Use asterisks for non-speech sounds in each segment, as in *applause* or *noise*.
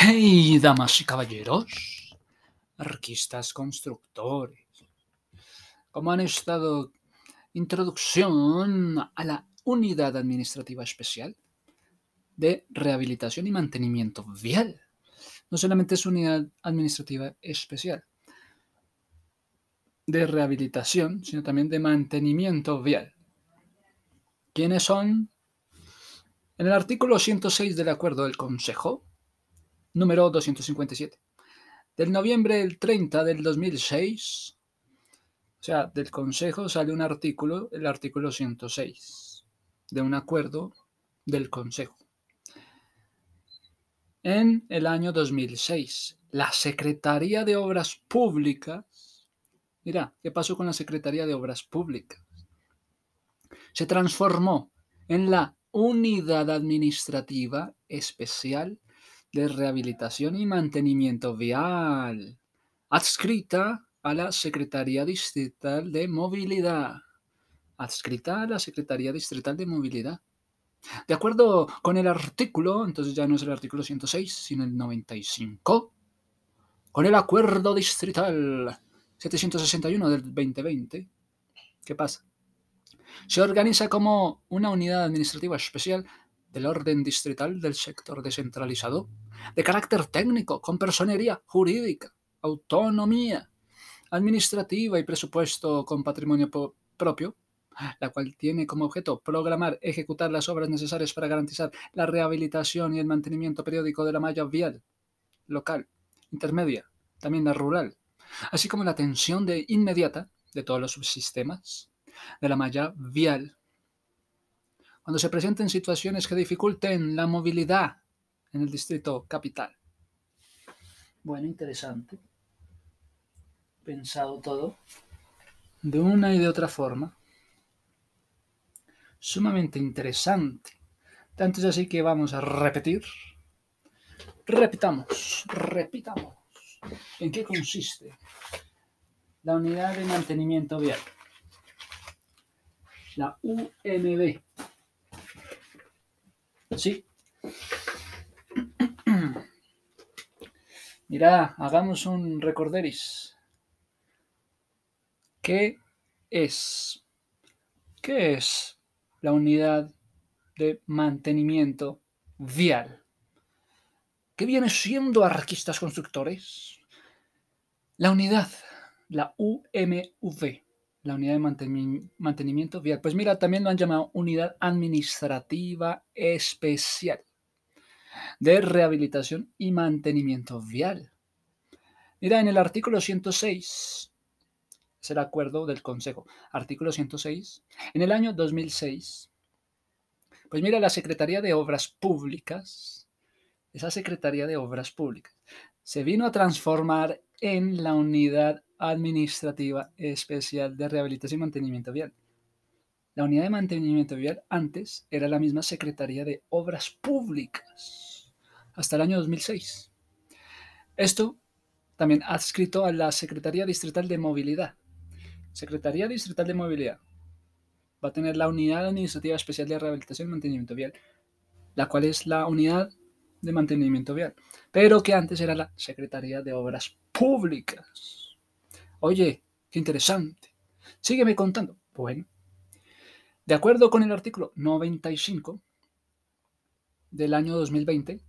Hey, damas y caballeros, arquistas constructores, ¿cómo han estado? Introducción a la Unidad Administrativa Especial de Rehabilitación y Mantenimiento Vial. No solamente es Unidad Administrativa Especial de Rehabilitación, sino también de Mantenimiento Vial. ¿Quiénes son? En el artículo 106 del Acuerdo del Consejo, número 257, del noviembre del 30 del 2006, o sea, del Consejo sale un artículo, el artículo 106, de un acuerdo del Consejo. En el año 2006, la Secretaría de Obras Públicas, mira, ¿qué pasó con la Secretaría de Obras Públicas? Se transformó en la Unidad Administrativa Especial de Rehabilitación y Mantenimiento Vial, adscrita a la Secretaría Distrital de Movilidad. Adscrita a la Secretaría Distrital de Movilidad. De acuerdo con el artículo, entonces ya no es el artículo 106, sino el 95, con el acuerdo distrital 761 del 2020, ¿qué pasa? Se organiza como una unidad administrativa especial del orden distrital del sector descentralizado, de carácter técnico, con personería jurídica, autonomía administrativa y presupuesto con patrimonio propio, la cual tiene como objeto programar, ejecutar las obras necesarias para garantizar la rehabilitación y el mantenimiento periódico de la malla vial local, intermedia, también la rural, así como la atención de inmediata de todos los subsistemas de la malla vial cuando se presenten situaciones que dificulten la movilidad en el distrito capital. Bueno, interesante. Pensado todo de una y de otra forma. Sumamente interesante. Tanto es así que vamos a repetir. Repitamos, repitamos. ¿En qué consiste la unidad de mantenimiento vial? La UMB Sí. *clears throat* Mira, hagamos un recorderis. ¿Qué es? ¿Qué es la unidad de mantenimiento vial? ¿Qué viene siendo arquistas constructores? La unidad, la UMV, la unidad de mantenimiento vial. Pues mira, también lo han llamado unidad administrativa especial de rehabilitación y mantenimiento vial. Mira, en el artículo 106, es el acuerdo del Consejo, artículo 106, en el año 2006, pues mira, la Secretaría de Obras Públicas, esa Secretaría de Obras Públicas, se vino a transformar en la unidad administrativa especial de rehabilitación y mantenimiento vial. La unidad de mantenimiento vial antes era la misma Secretaría de Obras Públicas hasta el año 2006. Esto también adscrito a la Secretaría Distrital de Movilidad. Secretaría Distrital de Movilidad va a tener la Unidad Administrativa Especial de Rehabilitación y Mantenimiento Vial, la cual es la unidad de mantenimiento vial, pero que antes era la Secretaría de Obras Públicas. Oye, qué interesante. Sígueme contando. Bueno, de acuerdo con el artículo 95 del año 2020,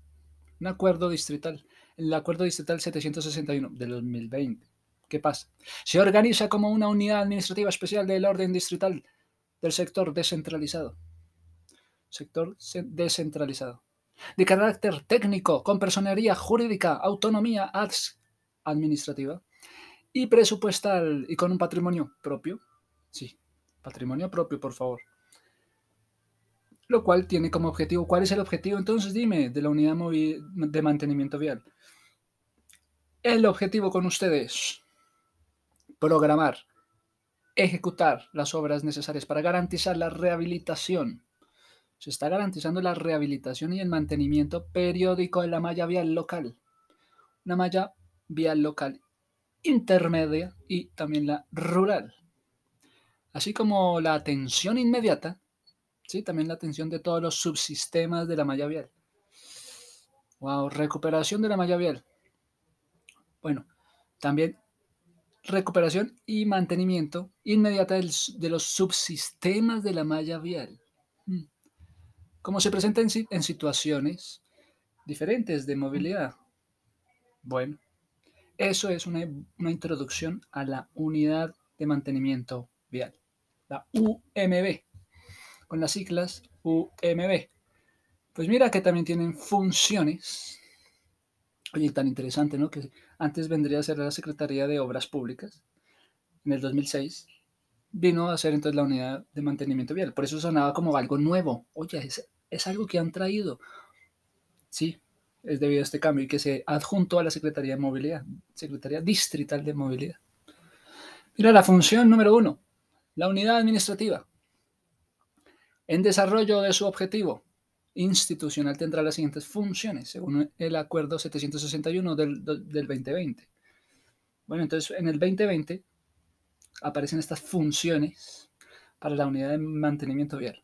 un acuerdo distrital, el acuerdo distrital 761 del 2020. ¿Qué pasa? Se organiza como una unidad administrativa especial del orden distrital del sector descentralizado. Sector descentralizado. De carácter técnico, con personería jurídica, autonomía administrativa y presupuestal y con un patrimonio propio. Sí, patrimonio propio, por favor. Lo cual tiene como objetivo, ¿cuál es el objetivo entonces? Dime, de la unidad de mantenimiento vial. El objetivo con ustedes, programar, ejecutar las obras necesarias para garantizar la rehabilitación. Se está garantizando la rehabilitación y el mantenimiento periódico de la malla vial local. Una malla vial local intermedia y también la rural. Así como la atención inmediata, ¿sí? también la atención de todos los subsistemas de la malla vial. Wow, recuperación de la malla vial. Bueno, también recuperación y mantenimiento inmediata de los subsistemas de la malla vial. Mm. Como se presenta en, situaciones diferentes de movilidad. Bueno, eso es una, una introducción a la unidad de mantenimiento vial, la UMB, con las siglas UMB. Pues mira que también tienen funciones. Oye, tan interesante, ¿no? Que antes vendría a ser la Secretaría de Obras Públicas. En el 2006 vino a ser entonces la unidad de mantenimiento vial. Por eso sonaba como algo nuevo. Oye, es, es algo que han traído. Sí, es debido a este cambio y que se adjuntó a la Secretaría de Movilidad, Secretaría Distrital de Movilidad. Mira la función número uno, la unidad administrativa. En desarrollo de su objetivo institucional tendrá las siguientes funciones, según el acuerdo 761 del, del 2020. Bueno, entonces en el 2020 aparecen estas funciones para la unidad de mantenimiento vial.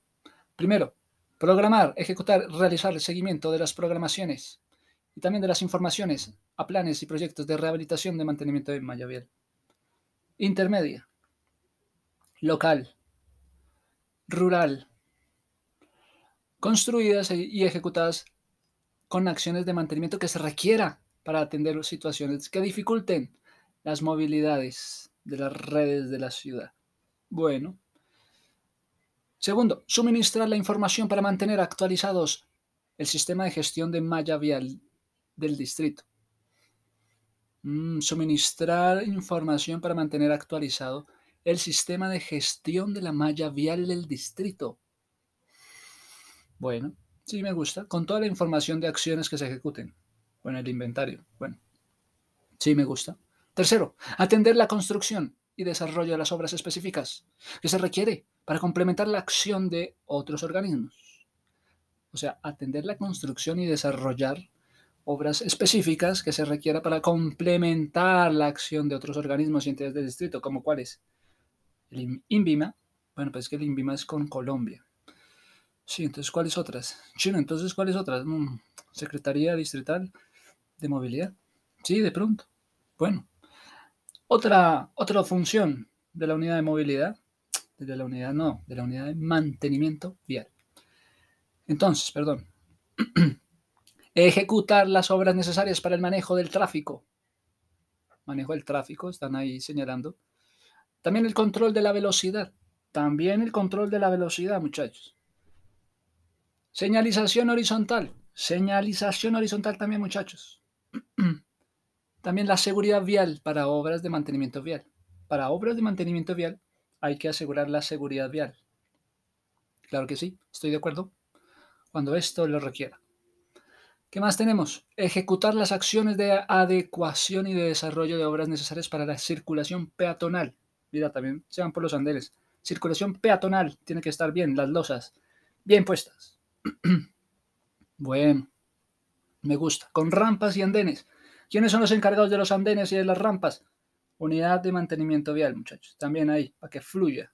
Primero, programar, ejecutar, realizar el seguimiento de las programaciones y también de las informaciones a planes y proyectos de rehabilitación de mantenimiento de malla vial. Intermedia, local, rural, construidas y ejecutadas con acciones de mantenimiento que se requiera para atender situaciones que dificulten las movilidades de las redes de la ciudad. Bueno. Segundo, suministrar la información para mantener actualizados el sistema de gestión de malla vial del distrito. Mm, suministrar información para mantener actualizado el sistema de gestión de la malla vial del distrito. Bueno, sí me gusta, con toda la información de acciones que se ejecuten. Bueno, el inventario. Bueno, sí me gusta. Tercero, atender la construcción y desarrollo de las obras específicas que se requiere para complementar la acción de otros organismos. O sea, atender la construcción y desarrollar obras específicas que se requiera para complementar la acción de otros organismos y entidades del distrito, como cuáles. El INVIMA, bueno, pues es que el INVIMA es con Colombia. Sí, entonces, ¿cuáles otras? Chino, entonces, ¿cuáles otras? Mm, Secretaría Distrital de Movilidad. Sí, de pronto. Bueno. Otra, otra función de la unidad de movilidad, de la unidad no, de la unidad de mantenimiento vial. Entonces, perdón. *clears throat* Ejecutar las obras necesarias para el manejo del tráfico. Manejo del tráfico, están ahí señalando. También el control de la velocidad. También el control de la velocidad, muchachos. Señalización horizontal. Señalización horizontal también, muchachos. *clears throat* También la seguridad vial para obras de mantenimiento vial. Para obras de mantenimiento vial hay que asegurar la seguridad vial. Claro que sí, estoy de acuerdo. Cuando esto lo requiera. ¿Qué más tenemos? Ejecutar las acciones de adecuación y de desarrollo de obras necesarias para la circulación peatonal. Mira, también se van por los andenes. Circulación peatonal. Tiene que estar bien, las losas bien puestas. *clears throat* bueno, me gusta. Con rampas y andenes. ¿Quiénes son los encargados de los andenes y de las rampas? Unidad de mantenimiento vial, muchachos. También ahí, para que fluya.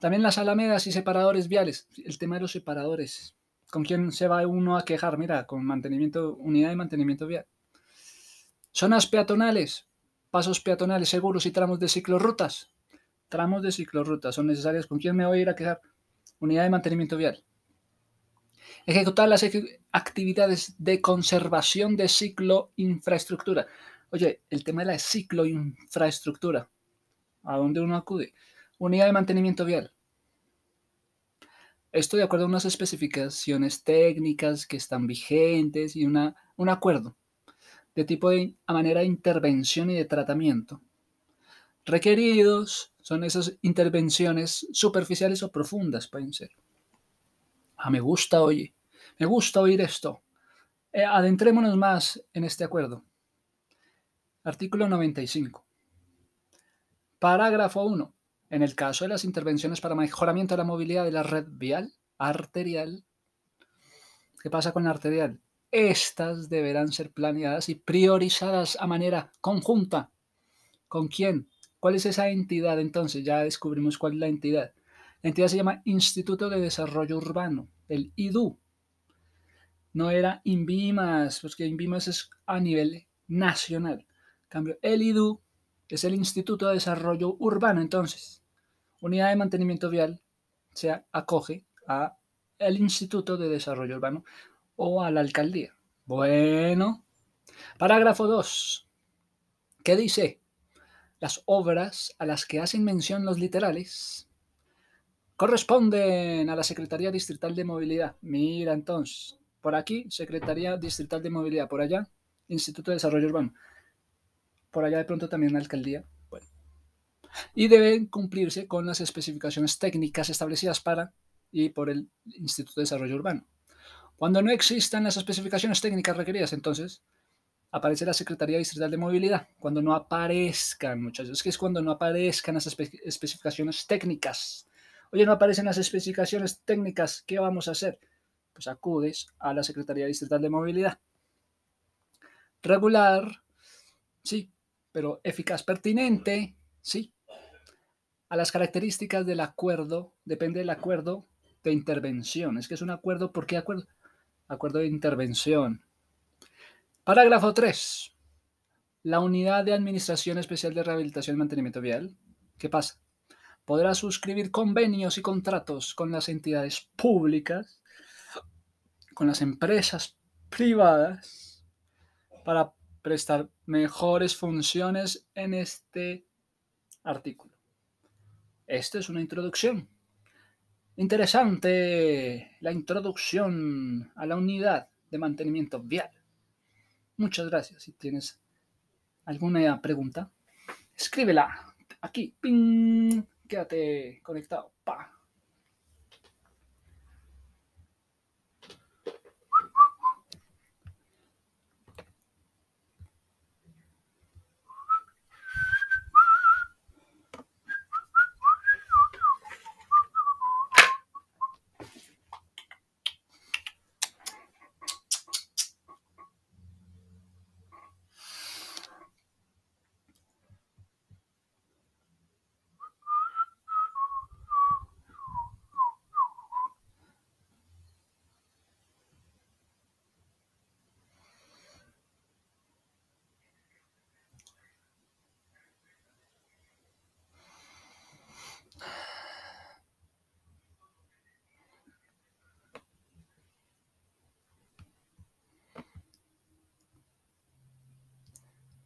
También las alamedas y separadores viales. El tema de los separadores. ¿Con quién se va uno a quejar? Mira, con mantenimiento, unidad de mantenimiento vial. Zonas peatonales, pasos peatonales seguros y tramos de ciclorrutas. Tramos de ciclorrutas son necesarios. ¿Con quién me voy a ir a quejar? Unidad de mantenimiento vial. Ejecutar las actividades de conservación de ciclo infraestructura. Oye, el tema de la ciclo infraestructura. ¿A dónde uno acude? Unidad de mantenimiento vial. Esto de acuerdo a unas especificaciones técnicas que están vigentes y una, un acuerdo de tipo de a manera de intervención y de tratamiento. Requeridos son esas intervenciones superficiales o profundas, pueden ser. Ah, me gusta oír, me gusta oír esto. Eh, adentrémonos más en este acuerdo. Artículo 95. Parágrafo 1. En el caso de las intervenciones para mejoramiento de la movilidad de la red vial arterial, ¿qué pasa con la arterial? Estas deberán ser planeadas y priorizadas a manera conjunta. ¿Con quién? ¿Cuál es esa entidad entonces? Ya descubrimos cuál es la entidad. La entidad se llama Instituto de Desarrollo Urbano, el IDU. no era INVIMAS, porque INVIMAS es a nivel nacional. En cambio, el IDU es el Instituto de Desarrollo Urbano, entonces, Unidad de Mantenimiento Vial se acoge a el Instituto de Desarrollo Urbano o a la alcaldía. Bueno, parágrafo 2. ¿Qué dice? Las obras a las que hacen mención los literales corresponden a la Secretaría Distrital de Movilidad. Mira entonces, por aquí, Secretaría Distrital de Movilidad, por allá, Instituto de Desarrollo Urbano. Por allá de pronto también la alcaldía. Y deben cumplirse con las especificaciones técnicas establecidas para y por el Instituto de Desarrollo Urbano. Cuando no existan las especificaciones técnicas requeridas, entonces aparece la Secretaría Distrital de Movilidad. Cuando no aparezcan, muchachos, que es cuando no aparezcan las especificaciones técnicas. Oye, no aparecen las especificaciones técnicas, ¿qué vamos a hacer? Pues acudes a la Secretaría Distrital de Movilidad. Regular, sí, pero eficaz, pertinente, sí. A las características del acuerdo, depende del acuerdo de intervención. Es que es un acuerdo, ¿por qué acuerdo? Acuerdo de intervención. Parágrafo 3. La unidad de Administración Especial de Rehabilitación y Mantenimiento Vial. ¿Qué pasa? Podrá suscribir convenios y contratos con las entidades públicas, con las empresas privadas, para prestar mejores funciones en este artículo. Esto es una introducción. Interesante la introducción a la unidad de mantenimiento vial. Muchas gracias. Si tienes alguna pregunta, escríbela aquí. Ping. Quédate conectado. Pa.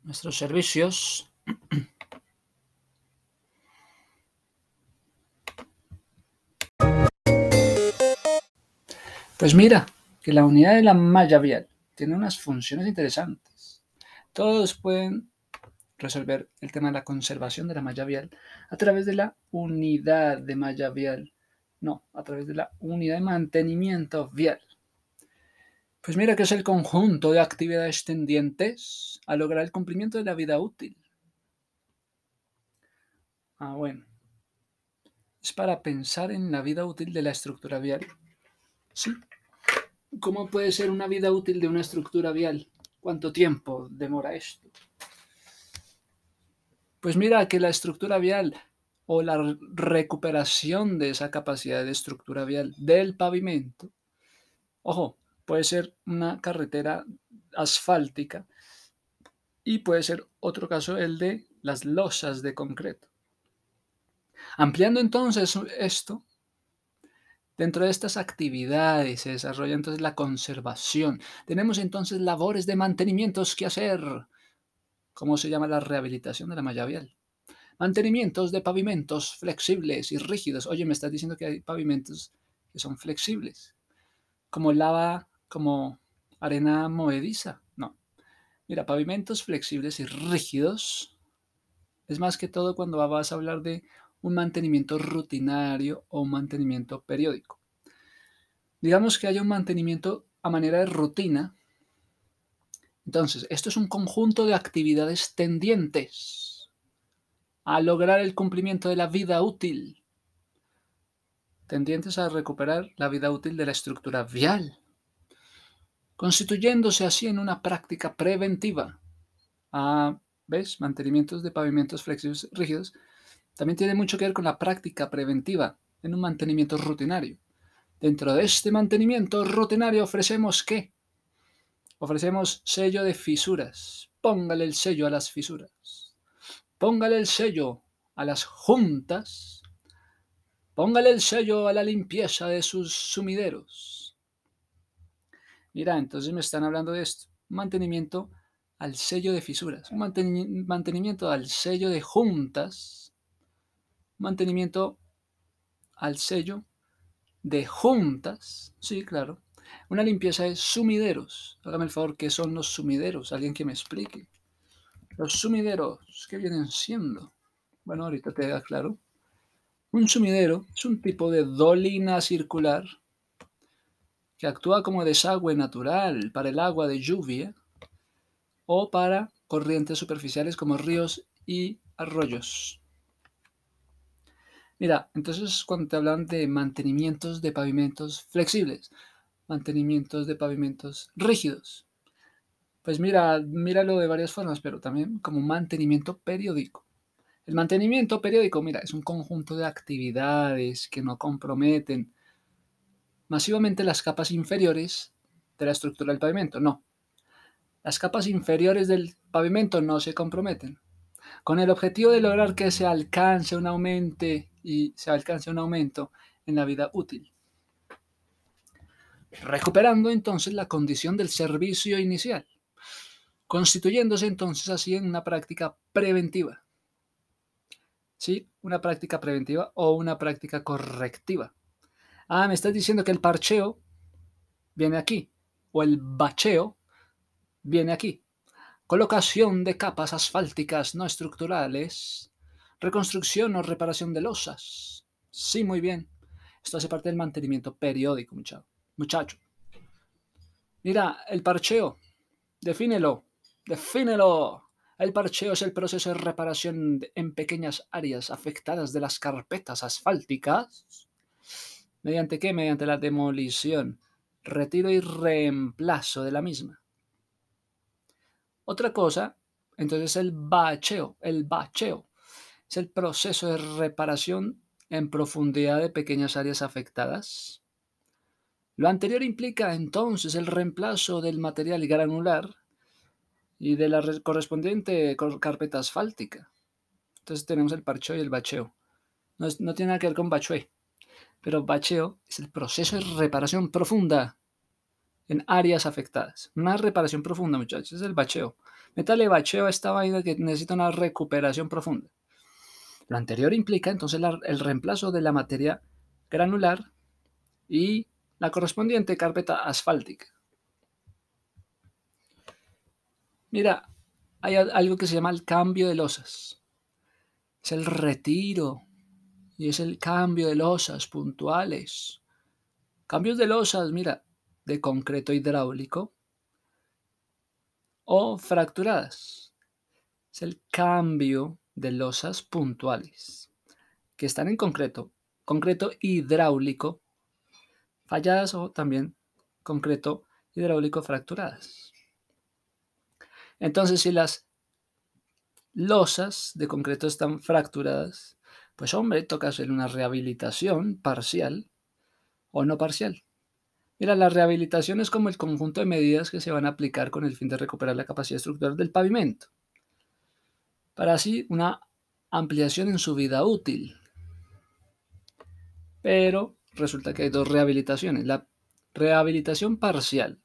Nuestros servicios. Pues mira, que la unidad de la malla vial tiene unas funciones interesantes. Todos pueden resolver el tema de la conservación de la malla vial a través de la unidad de malla vial. No, a través de la unidad de mantenimiento vial. Pues mira que es el conjunto de actividades tendientes a lograr el cumplimiento de la vida útil. Ah, bueno. Es para pensar en la vida útil de la estructura vial. Sí. ¿Cómo puede ser una vida útil de una estructura vial? ¿Cuánto tiempo demora esto? Pues mira que la estructura vial o la recuperación de esa capacidad de estructura vial del pavimento, ojo, puede ser una carretera asfáltica y puede ser otro caso el de las losas de concreto. Ampliando entonces esto, dentro de estas actividades se desarrolla entonces la conservación. Tenemos entonces labores de mantenimientos que hacer. ¿Cómo se llama la rehabilitación de la malla vial? Mantenimientos de pavimentos flexibles y rígidos. Oye, me estás diciendo que hay pavimentos que son flexibles, como lava como arena movediza. No. Mira, pavimentos flexibles y rígidos. Es más que todo cuando vas a hablar de un mantenimiento rutinario o un mantenimiento periódico. Digamos que haya un mantenimiento a manera de rutina. Entonces, esto es un conjunto de actividades tendientes a lograr el cumplimiento de la vida útil, tendientes a recuperar la vida útil de la estructura vial constituyéndose así en una práctica preventiva. Ah, ¿Ves? Mantenimientos de pavimentos flexibles rígidos también tiene mucho que ver con la práctica preventiva en un mantenimiento rutinario. Dentro de este mantenimiento rutinario ofrecemos qué? Ofrecemos sello de fisuras. Póngale el sello a las fisuras. Póngale el sello a las juntas. Póngale el sello a la limpieza de sus sumideros. Mira, entonces me están hablando de esto. Mantenimiento al sello de fisuras. mantenimiento al sello de juntas. Mantenimiento al sello de juntas. Sí, claro. Una limpieza de sumideros. Hágame el favor, ¿qué son los sumideros? Alguien que me explique. Los sumideros, ¿qué vienen siendo? Bueno, ahorita te aclaro. Un sumidero es un tipo de dolina circular que actúa como desagüe natural para el agua de lluvia o para corrientes superficiales como ríos y arroyos. Mira, entonces cuando te hablan de mantenimientos de pavimentos flexibles, mantenimientos de pavimentos rígidos. Pues mira, míralo de varias formas, pero también como mantenimiento periódico. El mantenimiento periódico, mira, es un conjunto de actividades que no comprometen masivamente las capas inferiores de la estructura del pavimento. No. Las capas inferiores del pavimento no se comprometen. Con el objetivo de lograr que se alcance un aumento y se alcance un aumento en la vida útil recuperando entonces la condición del servicio inicial, constituyéndose entonces así en una práctica preventiva. ¿Sí? Una práctica preventiva o una práctica correctiva. Ah, me estás diciendo que el parcheo viene aquí, o el bacheo viene aquí. Colocación de capas asfálticas no estructurales, reconstrucción o reparación de losas. Sí, muy bien. Esto hace parte del mantenimiento periódico, muchachos muchacho. Mira, el parcheo, defínelo, defínelo. El parcheo es el proceso de reparación en pequeñas áreas afectadas de las carpetas asfálticas. ¿Mediante qué? Mediante la demolición, retiro y reemplazo de la misma. Otra cosa, entonces el bacheo. El bacheo es el proceso de reparación en profundidad de pequeñas áreas afectadas lo anterior implica entonces el reemplazo del material granular y de la correspondiente carpeta asfáltica. Entonces tenemos el parcheo y el bacheo. No, tiene nada que ver con bachue, pero bacheo es el proceso de reparación profunda en áreas afectadas. Una reparación profunda, muchachos, es el bacheo. Métale bacheo a esta vaina que necesita una recuperación profunda. Lo anterior implica entonces el reemplazo de la materia granular y la correspondiente carpeta asfáltica. Mira, hay algo que se llama el cambio de losas. Es el retiro y es el cambio de losas puntuales. Cambios de losas, mira, de concreto hidráulico o fracturadas. Es el cambio de losas puntuales que están en concreto, concreto hidráulico falladas o también concreto hidráulico fracturadas. Entonces, si las losas de concreto están fracturadas, pues hombre, toca hacer una rehabilitación parcial o no parcial. Mira, la rehabilitación es como el conjunto de medidas que se van a aplicar con el fin de recuperar la capacidad estructural del pavimento, para así una ampliación en su vida útil. Pero resulta que hay dos rehabilitaciones, la rehabilitación parcial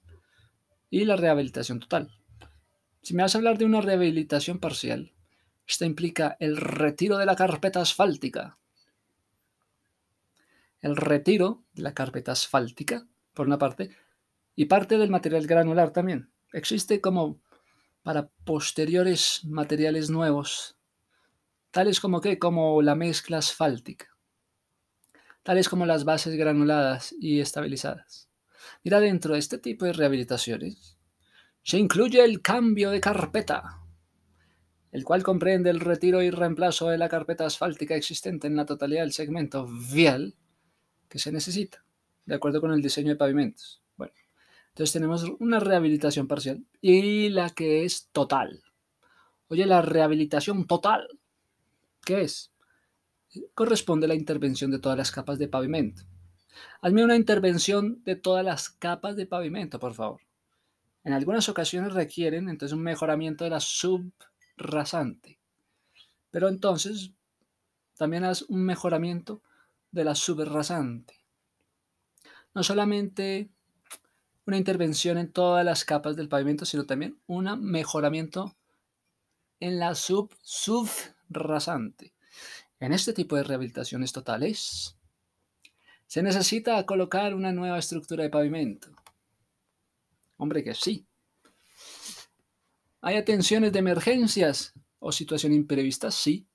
y la rehabilitación total. Si me vas a hablar de una rehabilitación parcial, esta implica el retiro de la carpeta asfáltica. El retiro de la carpeta asfáltica, por una parte, y parte del material granular también. Existe como para posteriores materiales nuevos, tales como que, como la mezcla asfáltica tales como las bases granuladas y estabilizadas. Mira, dentro de este tipo de rehabilitaciones se incluye el cambio de carpeta, el cual comprende el retiro y reemplazo de la carpeta asfáltica existente en la totalidad del segmento vial que se necesita, de acuerdo con el diseño de pavimentos. Bueno, entonces tenemos una rehabilitación parcial y la que es total. Oye, la rehabilitación total, ¿qué es? corresponde la intervención de todas las capas de pavimento. Hazme una intervención de todas las capas de pavimento, por favor. En algunas ocasiones requieren entonces un mejoramiento de la subrasante. Pero entonces también es un mejoramiento de la subrasante. No solamente una intervención en todas las capas del pavimento, sino también un mejoramiento en la sub subrasante. En este tipo de rehabilitaciones totales, se necesita colocar una nueva estructura de pavimento. Hombre que sí. ¿Hay atenciones de emergencias o situación imprevista? Sí.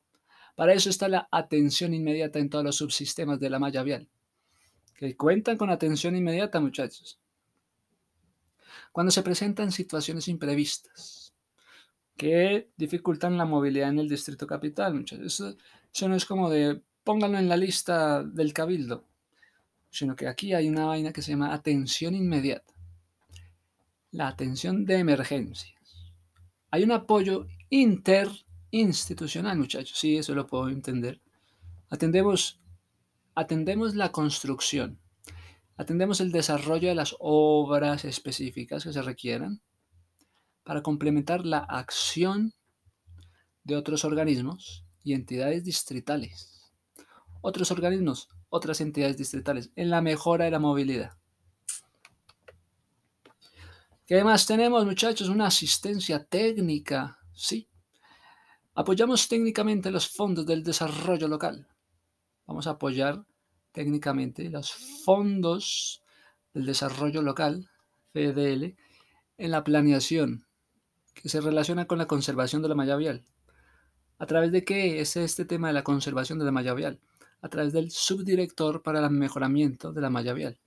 Para eso está la atención inmediata en todos los subsistemas de la malla vial, que cuentan con atención inmediata, muchachos. Cuando se presentan situaciones imprevistas que dificultan la movilidad en el distrito capital, muchachos. Eso, no es como de pónganlo en la lista del cabildo, sino que aquí hay una vaina que se llama atención inmediata. La atención de emergencias. Hay un apoyo inter institucional, muchachos. Sí, eso lo puedo entender. Atendemos, atendemos la construcción, atendemos el desarrollo de las obras específicas que se requieran para complementar la acción de otros organismos y entidades distritales. Otros organismos, otras entidades distritales, en la mejora de la movilidad. ¿Qué más tenemos, muchachos? Una asistencia técnica, sí, Apoyamos técnicamente los fondos del desarrollo local. Vamos a apoyar técnicamente los fondos del desarrollo local, FDL, en la planeación que se relaciona con la conservación de la malla vial. ¿A través de qué es este tema de la conservación de la malla vial? A través del subdirector para el mejoramiento de la malla vial.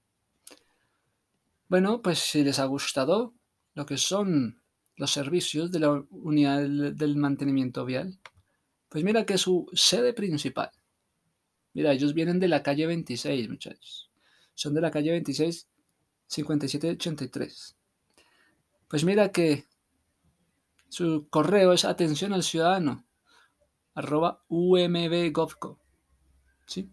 Bueno, pues si les ha gustado lo que son los servicios de la unidad del, mantenimiento vial? Pues mira que su sede principal. Mira, ellos vienen de la calle 26, muchachos. Son de la calle 26, 5783. Pues mira que su correo es atención al ciudadano, arroba umbgovco. ¿Sí?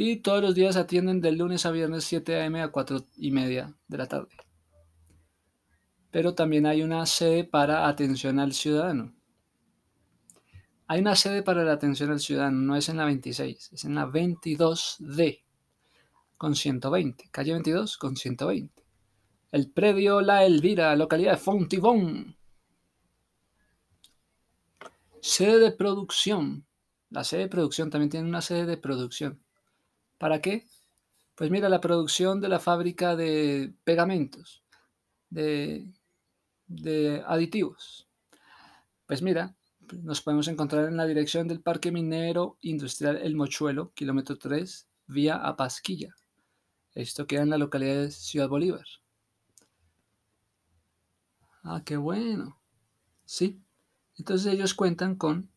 Y todos los días atienden del lunes a viernes 7 a.m. a 4 y media de la tarde pero también hay una sede para atención al ciudadano. Hay una sede para la atención al ciudadano, no es en la 26, es en la 22D con 120, calle 22 con 120. El predio La Elvira, localidad de Fontibón. Sede de producción. La sede de producción también tiene una sede de producción. ¿Para qué? Pues mira, la producción de la fábrica de pegamentos, de aditivos. Pues mira, nos podemos encontrar en la dirección del Parque Minero Industrial El Mochuelo, kilómetro 3, vía a Pasquilla. Esto queda en la localidad de Ciudad Bolívar. Ah, qué bueno. Sí. Entonces ellos cuentan con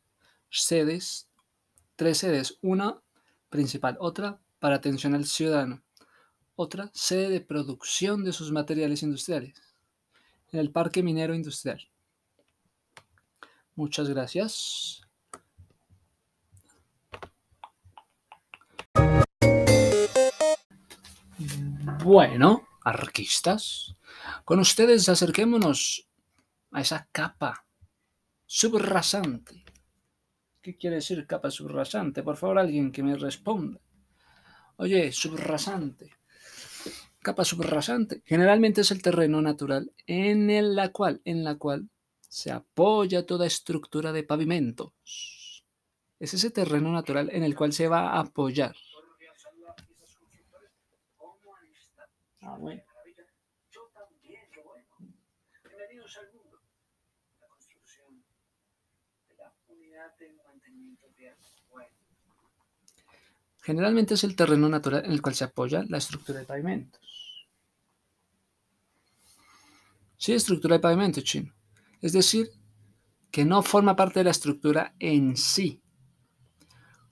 sedes, tres sedes. Una principal, otra para atención al ciudadano, otra sede de producción de sus materiales industriales en el Parque Minero Industrial. Muchas gracias. Bueno, arquistas, con ustedes acerquémonos a esa capa subrasante. ¿Qué quiere decir capa subrasante? Por favor, alguien que me responda. Oye, subrasante capa subrasante. Generalmente es el terreno natural en la cual, en la cual se apoya toda estructura de pavimentos. Es ese terreno natural en el cual se va a apoyar. Ah, Generalmente es el terreno natural en el cual se apoya la estructura de pavimentos. Sí, estructura de pavimento chino. Es decir, que no forma parte de la estructura en sí.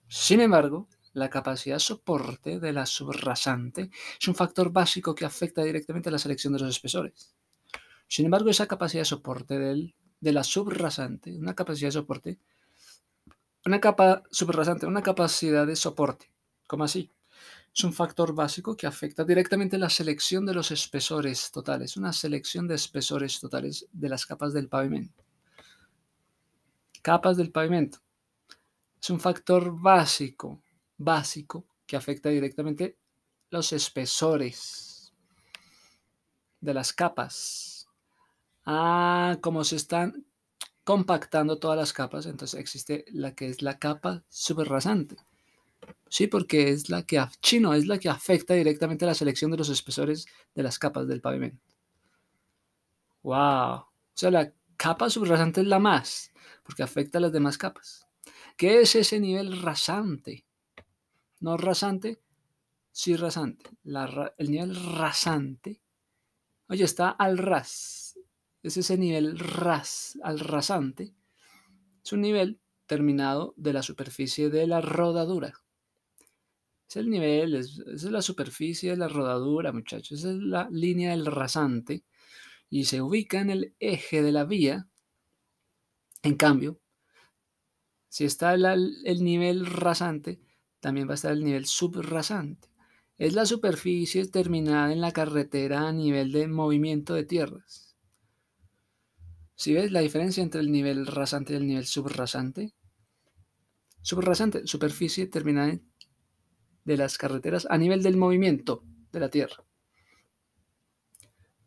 Sin embargo, la capacidad de soporte de la subrasante es un factor básico que afecta directamente a la selección de los espesores. Sin embargo, esa capacidad de soporte de la subrasante, una capacidad de soporte, una capa subrasante, una capacidad de soporte ¿Cómo así? Es un factor básico que afecta directamente la selección de los espesores totales, una selección de espesores totales de las capas del pavimento. Capas del pavimento. Es un factor básico, básico, que afecta directamente los espesores de las capas. Ah, como se están compactando todas las capas, entonces existe la que es la capa subrasante. Sí, porque es la que chino es la que afecta directamente a la selección de los espesores de las capas del pavimento. Wow. O sea, la capa subrasante es la más, porque afecta a las demás capas. ¿Qué es ese nivel rasante? No rasante, sí rasante. el nivel rasante, oye, está al ras es ese nivel ras, al rasante, es un nivel terminado de la superficie de la rodadura. Es el nivel, es, es la superficie de la rodadura, muchachos. Esa es la línea del rasante y se ubica en el eje de la vía. En cambio, si está el nivel rasante, también va a estar el nivel subrasante. Es la superficie terminada en la carretera a nivel de movimiento de tierras. Si ves la diferencia entre el nivel rasante y el nivel subrasante, subrasante, superficie terminada de las carreteras a nivel del movimiento de la Tierra.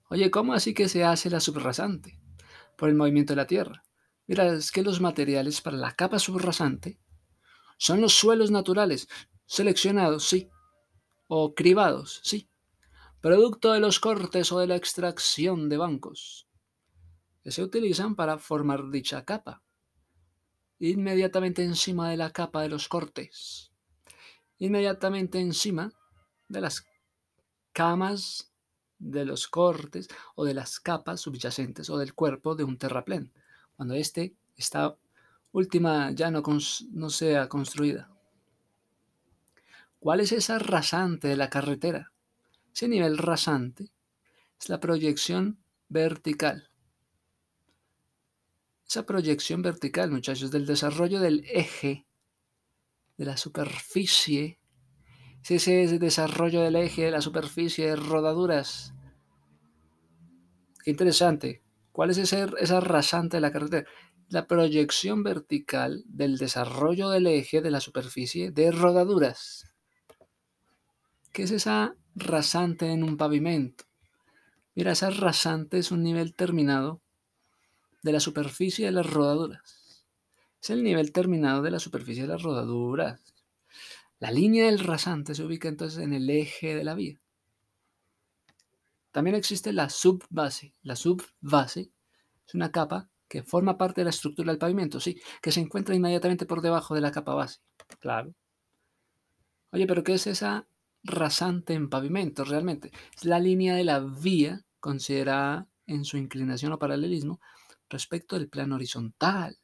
Oye, ¿cómo así que se hace la subrasante? Por el movimiento de la Tierra. Mira, es que los materiales para la capa subrasante son los suelos naturales, seleccionados, sí, o cribados, sí, producto de los cortes o de la extracción de bancos que se utilizan para formar dicha capa. Inmediatamente encima de la capa de los cortes. Inmediatamente encima de las camas de los cortes o de las capas subyacentes o del cuerpo de un terraplén, cuando éste esta última ya no, no sea construida. ¿Cuál es esa rasante de la carretera? Ese nivel rasante es la proyección vertical esa proyección vertical, muchachos, del desarrollo del eje, de la superficie, ese desarrollo del eje, de la superficie, de rodaduras. Qué interesante. ¿Cuál es ese, esa rasante de la carretera? La proyección vertical del desarrollo del eje de la superficie de rodaduras. ¿Qué es esa rasante en un pavimento? Mira, esa rasante es un nivel terminado de la superficie de las rodaduras. Es el nivel terminado de la superficie de las rodaduras. La línea del rasante se ubica entonces en el eje de la vía. También existe la subbase. La subbase es una capa que forma parte de la estructura del pavimento, sí, que se encuentra inmediatamente por debajo de la capa base. Claro. Oye, pero ¿qué es esa rasante en pavimento realmente? Es la línea de la vía considerada en su inclinación o paralelismo respecto del plano horizontal.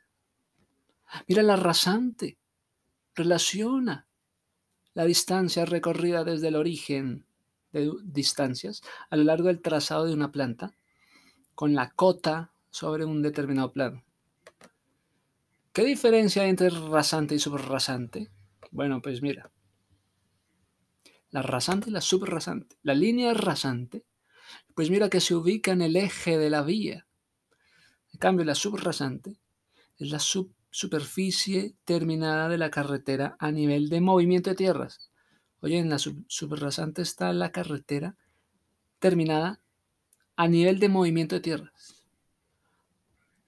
Mira la rasante, relaciona la distancia recorrida desde el origen de distancias a lo largo del trazado de una planta con la cota sobre un determinado plano. ¿Qué diferencia hay entre rasante y subrasante? Bueno, pues mira. La rasante y la subrasante. La línea rasante, pues mira que se ubica en el eje de la vía en cambio, la subrasante es la superficie terminada de la carretera a nivel de movimiento de tierras. Oye, en la subrasante está la carretera terminada a nivel de movimiento de tierras.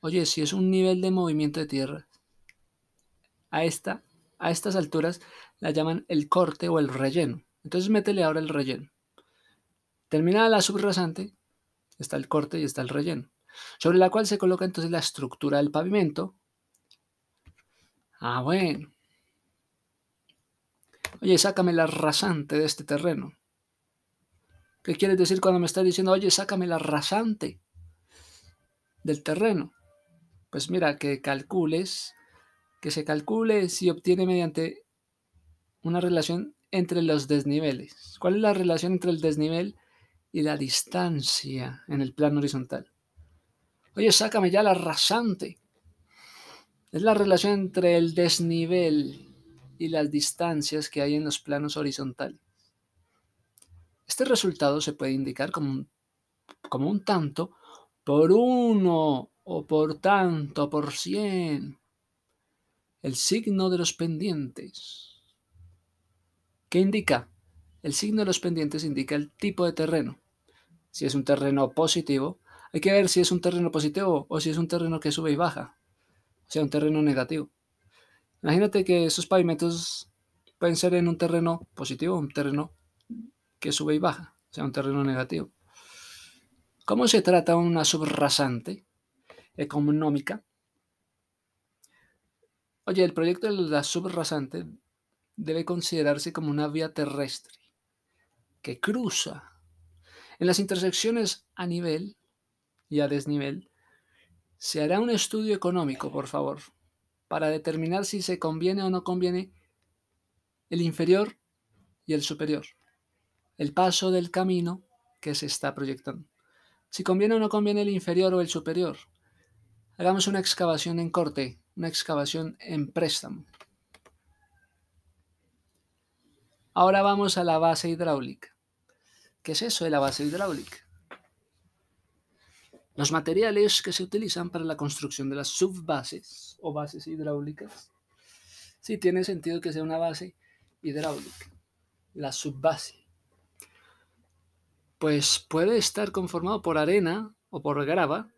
Oye, si es un nivel de movimiento de tierras, a, esta, a estas alturas la llaman el corte o el relleno. Entonces métele ahora el relleno. Terminada la subrasante, está el corte y está el relleno sobre la cual se coloca entonces la estructura del pavimento. Ah, bueno. Oye, sácame la rasante de este terreno. ¿Qué quieres decir cuando me estás diciendo, oye, sácame la rasante del terreno? Pues mira, que calcules, que se calcule si obtiene mediante una relación entre los desniveles. ¿Cuál es la relación entre el desnivel y la distancia en el plano horizontal? Oye, sácame ya la rasante. Es la relación entre el desnivel y las distancias que hay en los planos horizontales. Este resultado se puede indicar como un, como un tanto por uno o por tanto por cien. El signo de los pendientes. ¿Qué indica? El signo de los pendientes indica el tipo de terreno. Si es un terreno positivo, hay que ver si es un terreno positivo o si es un terreno que sube y baja. Sea, un terreno negativo. Imagínate que esos pavimentos pueden ser en un terreno positivo, un terreno que sube y baja, sea, un terreno negativo. ¿Cómo se trata una subrasante económica? Oye, el proyecto de la subrasante debe considerarse como una vía terrestre que cruza en las intersecciones a nivel y a desnivel. Se hará un estudio económico, por favor, para determinar si se conviene o no conviene el inferior y el superior, el paso del camino que se está proyectando. Si conviene o no conviene el inferior o el superior. Hagamos una excavación en corte, una excavación en préstamo. Ahora vamos a la base hidráulica. ¿Qué es eso de la base hidráulica? Los materiales que se utilizan para la construcción de las subbases o bases hidráulicas. Sí, tiene sentido que sea una base hidráulica, la subbase. Pues puede estar conformado por arena o por grava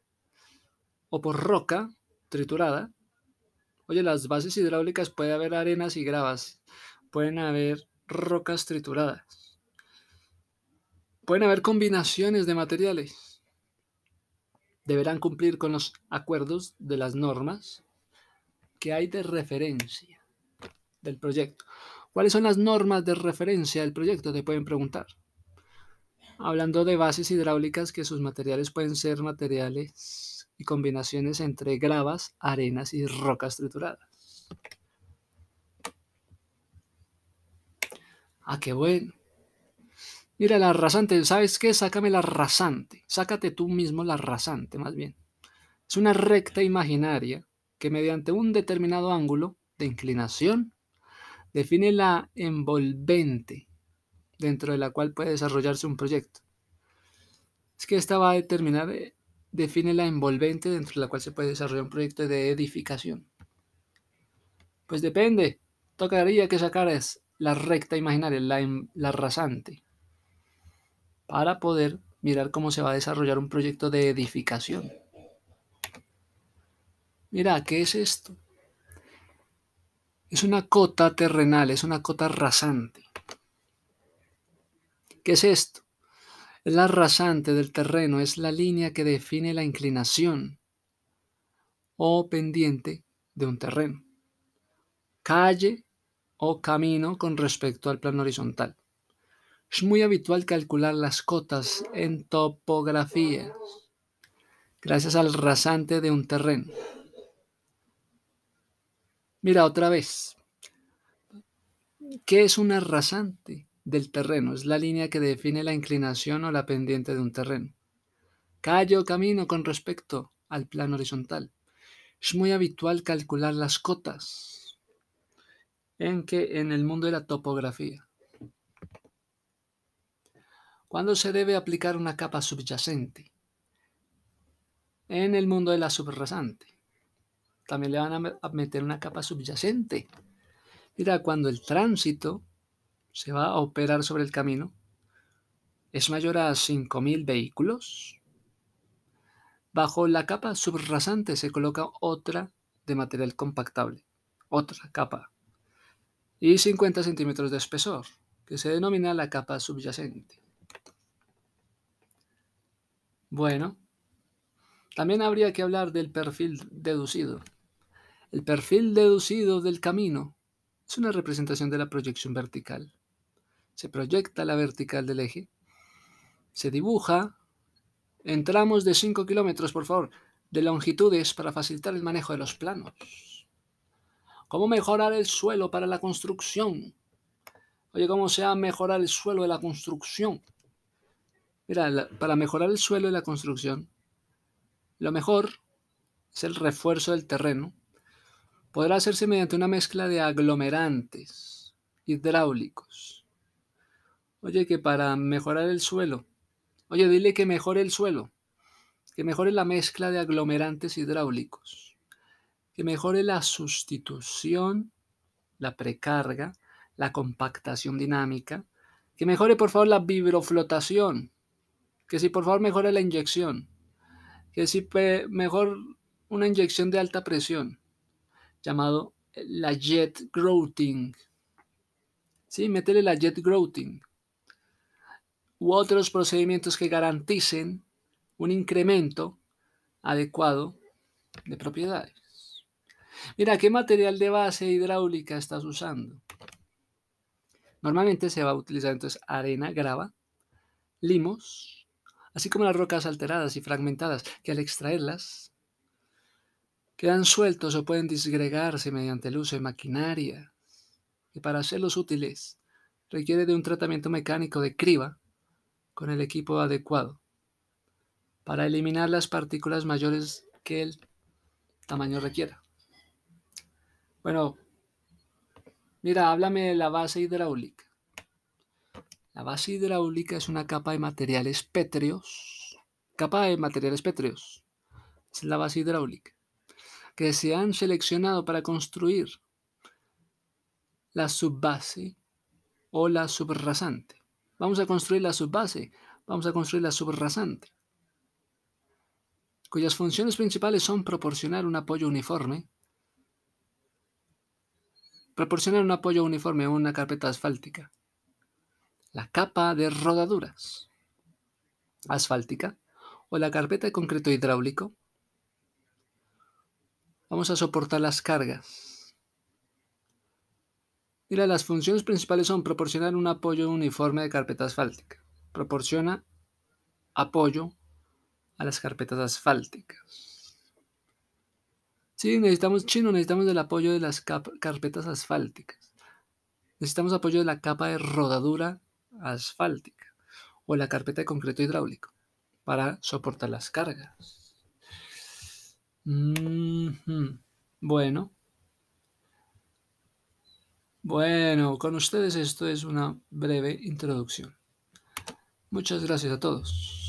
o por roca triturada. Oye, las bases hidráulicas puede haber arenas y gravas, pueden haber rocas trituradas, pueden haber combinaciones de materiales deberán cumplir con los acuerdos de las normas que hay de referencia del proyecto. ¿Cuáles son las normas de referencia del proyecto? Te pueden preguntar. Hablando de bases hidráulicas, que sus materiales pueden ser materiales y combinaciones entre gravas, arenas y rocas trituradas. Ah, qué bueno. Mira, la rasante, ¿sabes qué? Sácame la rasante. Sácate tú mismo la rasante, más bien. Es una recta imaginaria que mediante un determinado ángulo de inclinación define la envolvente dentro de la cual puede desarrollarse un proyecto. Es que esta va a determinar, eh, define la envolvente dentro de la cual se puede desarrollar un proyecto de edificación. Pues depende, tocaría que sacaras la recta imaginaria, la, la rasante para poder mirar cómo se va a desarrollar un proyecto de edificación. Mira, ¿qué es esto? Es una cota terrenal, es una cota rasante. ¿Qué es esto? Es la rasante del terreno, es la línea que define la inclinación o pendiente de un terreno. Calle o camino con respecto al plano horizontal. Es muy habitual calcular las cotas en topografías gracias al rasante de un terreno. Mira otra vez. ¿Qué es una rasante del terreno? Es la línea que define la inclinación o la pendiente de un terreno. Calle o camino con respecto al plano horizontal. Es muy habitual calcular las cotas en que en el mundo de la topografía. ¿Cuándo se debe aplicar una capa subyacente? En el mundo de la subrasante. También le van a meter una capa subyacente. Mira, cuando el tránsito se va a operar sobre el camino, es mayor a 5.000 vehículos. Bajo la capa subrasante se coloca otra de material compactable, otra capa, y 50 centímetros de espesor, que se denomina la capa subyacente. Bueno, también habría que hablar del perfil deducido. El perfil deducido del camino es una representación de la proyección vertical. Se proyecta la vertical del eje. Se dibuja en tramos de 5 kilómetros, por favor, de longitudes para facilitar el manejo de los planos. ¿Cómo mejorar el suelo para la construcción? Oye, ¿cómo se va a mejorar el suelo de la construcción? Mira, para mejorar el suelo y la construcción, lo mejor es el refuerzo del terreno. Podrá hacerse mediante una mezcla de aglomerantes hidráulicos Oye, que para mejorar el suelo. Oye, dile que mejore el suelo. Que mejore la mezcla de aglomerantes hidráulicos. Que mejore la sustitución, la precarga, la compactación dinámica. Que mejore, por favor, la vibroflotación. Que si, por favor, mejore la inyección. Que si mejor una inyección de alta presión, llamado la jet growing. Sí, métele la jet growing. U otros procedimientos que garanticen un incremento adecuado de propiedades. Mira, ¿qué material de base hidráulica estás usando? Normalmente se va a utilizar entonces arena, grava, limos, así como las rocas alteradas y fragmentadas, que al extraerlas quedan sueltos o pueden disgregarse mediante el uso de maquinaria, que para hacerlos útiles requiere de un tratamiento mecánico de criba con el equipo adecuado para eliminar las partículas mayores que el tamaño requiera. Bueno, mira, háblame de la base hidráulica. La base hidráulica es una capa de materiales pétreos. Capa de materiales pétreos. Es la base hidráulica que se han seleccionado para construir la subbase o la subrasante. Vamos a construir la subbase, vamos a construir la subrasante, cuyas funciones principales son proporcionar un apoyo uniforme, proporcionar un apoyo uniforme a una carpeta asfáltica, la capa de rodaduras asfáltica o la carpeta de concreto hidráulico Vamos a soportar las cargas. Mira, las funciones principales son proporcionar un apoyo uniforme de carpeta asfáltica. Proporciona apoyo a las carpetas asfálticas. Sí, necesitamos, chino, necesitamos el apoyo de las carpetas asfálticas. Necesitamos apoyo de la capa de rodadura asfáltica o la carpeta de concreto hidráulico para soportar las cargas. Bueno. Bueno, con ustedes esto es una breve introducción. Muchas gracias a todos.